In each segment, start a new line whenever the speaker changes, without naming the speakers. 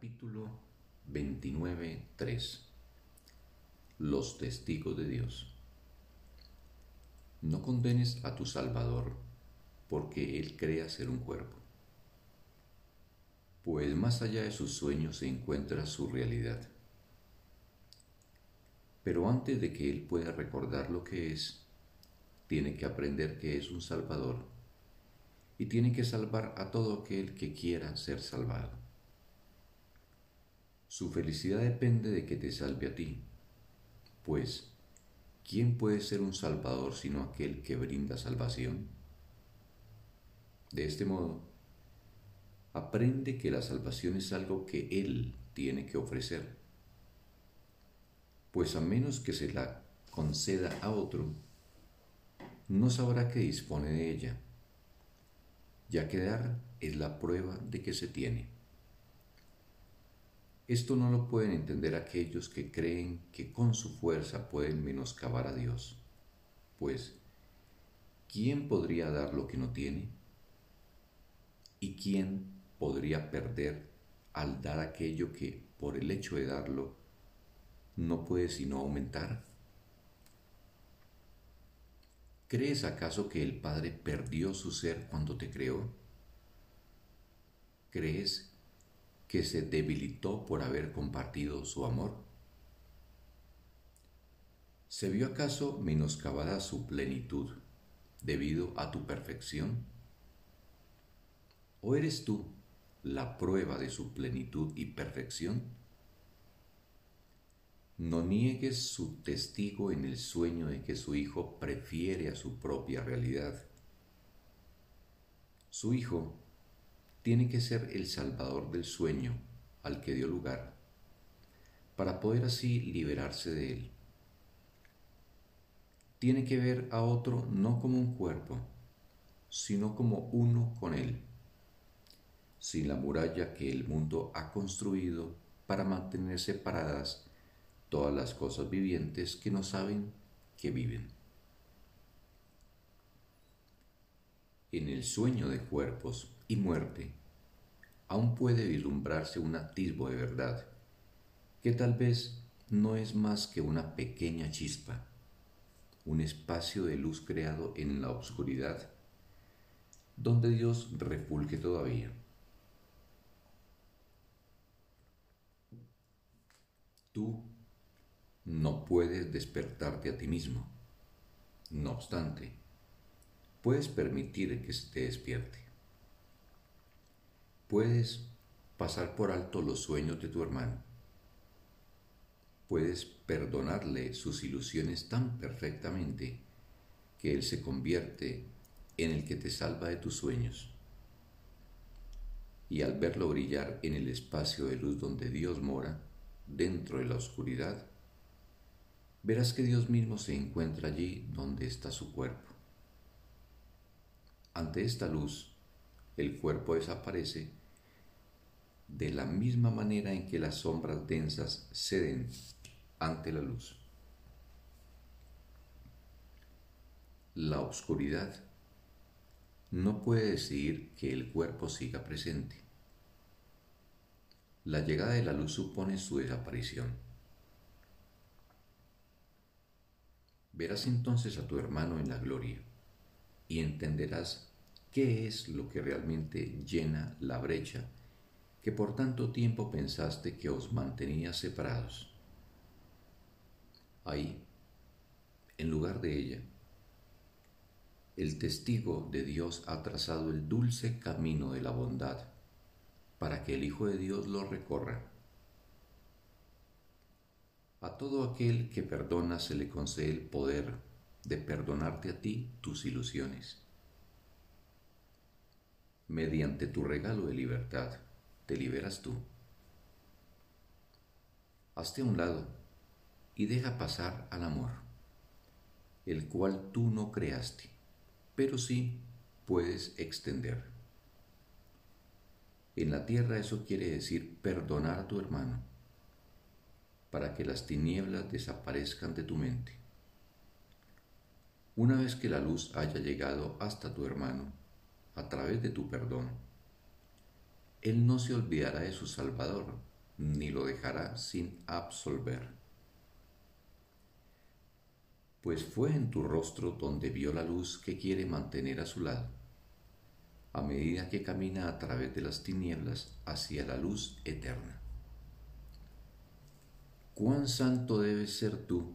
Capítulo 29.3 Los testigos de Dios No condenes a tu Salvador porque Él crea ser un cuerpo, pues más allá de sus sueños se encuentra su realidad. Pero antes de que Él pueda recordar lo que es, tiene que aprender que es un Salvador y tiene que salvar a todo aquel que quiera ser salvado. Su felicidad depende de que te salve a ti, pues ¿quién puede ser un salvador sino aquel que brinda salvación? De este modo, aprende que la salvación es algo que Él tiene que ofrecer, pues a menos que se la conceda a otro, no sabrá que dispone de ella, ya que dar es la prueba de que se tiene. Esto no lo pueden entender aquellos que creen que con su fuerza pueden menoscabar a Dios, pues ¿quién podría dar lo que no tiene? ¿Y quién podría perder al dar aquello que, por el hecho de darlo, no puede sino aumentar? ¿Crees acaso que el Padre perdió su ser cuando te creó? ¿Crees que se debilitó por haber compartido su amor? ¿Se vio acaso menoscabada su plenitud debido a tu perfección? ¿O eres tú la prueba de su plenitud y perfección? No niegues su testigo en el sueño de que su hijo prefiere a su propia realidad. Su hijo tiene que ser el salvador del sueño al que dio lugar, para poder así liberarse de él. Tiene que ver a otro no como un cuerpo, sino como uno con él, sin la muralla que el mundo ha construido para mantener separadas todas las cosas vivientes que no saben que viven. En el sueño de cuerpos y muerte, aún puede vislumbrarse un atisbo de verdad, que tal vez no es más que una pequeña chispa, un espacio de luz creado en la oscuridad, donde Dios refulge todavía. Tú no puedes despertarte a ti mismo. No obstante, puedes permitir que se te despierte. Puedes pasar por alto los sueños de tu hermano. Puedes perdonarle sus ilusiones tan perfectamente que Él se convierte en el que te salva de tus sueños. Y al verlo brillar en el espacio de luz donde Dios mora, dentro de la oscuridad, verás que Dios mismo se encuentra allí donde está su cuerpo. Ante esta luz, el cuerpo desaparece de la misma manera en que las sombras densas ceden ante la luz. La oscuridad no puede decidir que el cuerpo siga presente. La llegada de la luz supone su desaparición. Verás entonces a tu hermano en la gloria y entenderás qué es lo que realmente llena la brecha que por tanto tiempo pensaste que os mantenía separados. Ahí, en lugar de ella, el testigo de Dios ha trazado el dulce camino de la bondad para que el Hijo de Dios lo recorra. A todo aquel que perdona se le concede el poder de perdonarte a ti tus ilusiones. Mediante tu regalo de libertad, te liberas tú. Hazte a un lado y deja pasar al amor, el cual tú no creaste, pero sí puedes extender. En la tierra eso quiere decir perdonar a tu hermano, para que las tinieblas desaparezcan de tu mente. Una vez que la luz haya llegado hasta tu hermano, a través de tu perdón, él no se olvidará de su Salvador ni lo dejará sin absolver. Pues fue en tu rostro donde vio la luz que quiere mantener a su lado, a medida que camina a través de las tinieblas hacia la luz eterna. ¿Cuán santo debes ser tú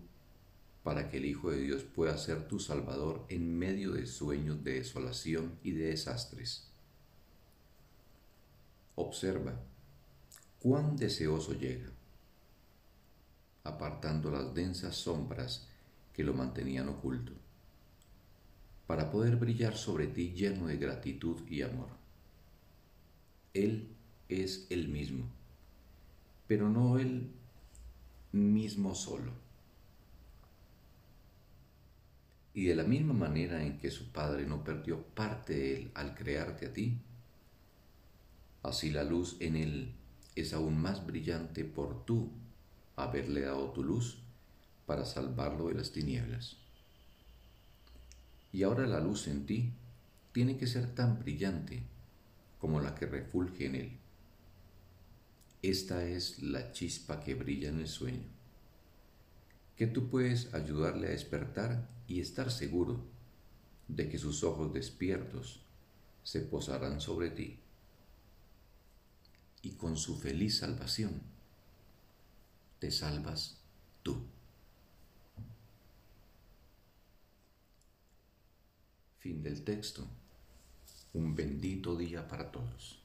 para que el Hijo de Dios pueda ser tu Salvador en medio de sueños de desolación y de desastres? Observa cuán deseoso llega, apartando las densas sombras que lo mantenían oculto, para poder brillar sobre ti lleno de gratitud y amor. Él es el mismo, pero no el mismo solo. Y de la misma manera en que su Padre no perdió parte de él al crearte a ti, así la luz en él es aún más brillante por tú haberle dado tu luz para salvarlo de las tinieblas. Y ahora la luz en ti tiene que ser tan brillante como la que refulge en él. Esta es la chispa que brilla en el sueño, que tú puedes ayudarle a despertar y estar seguro de que sus ojos despiertos se posarán sobre ti y con su feliz salvación te salvas tú. Fin del texto. Un bendito día para todos.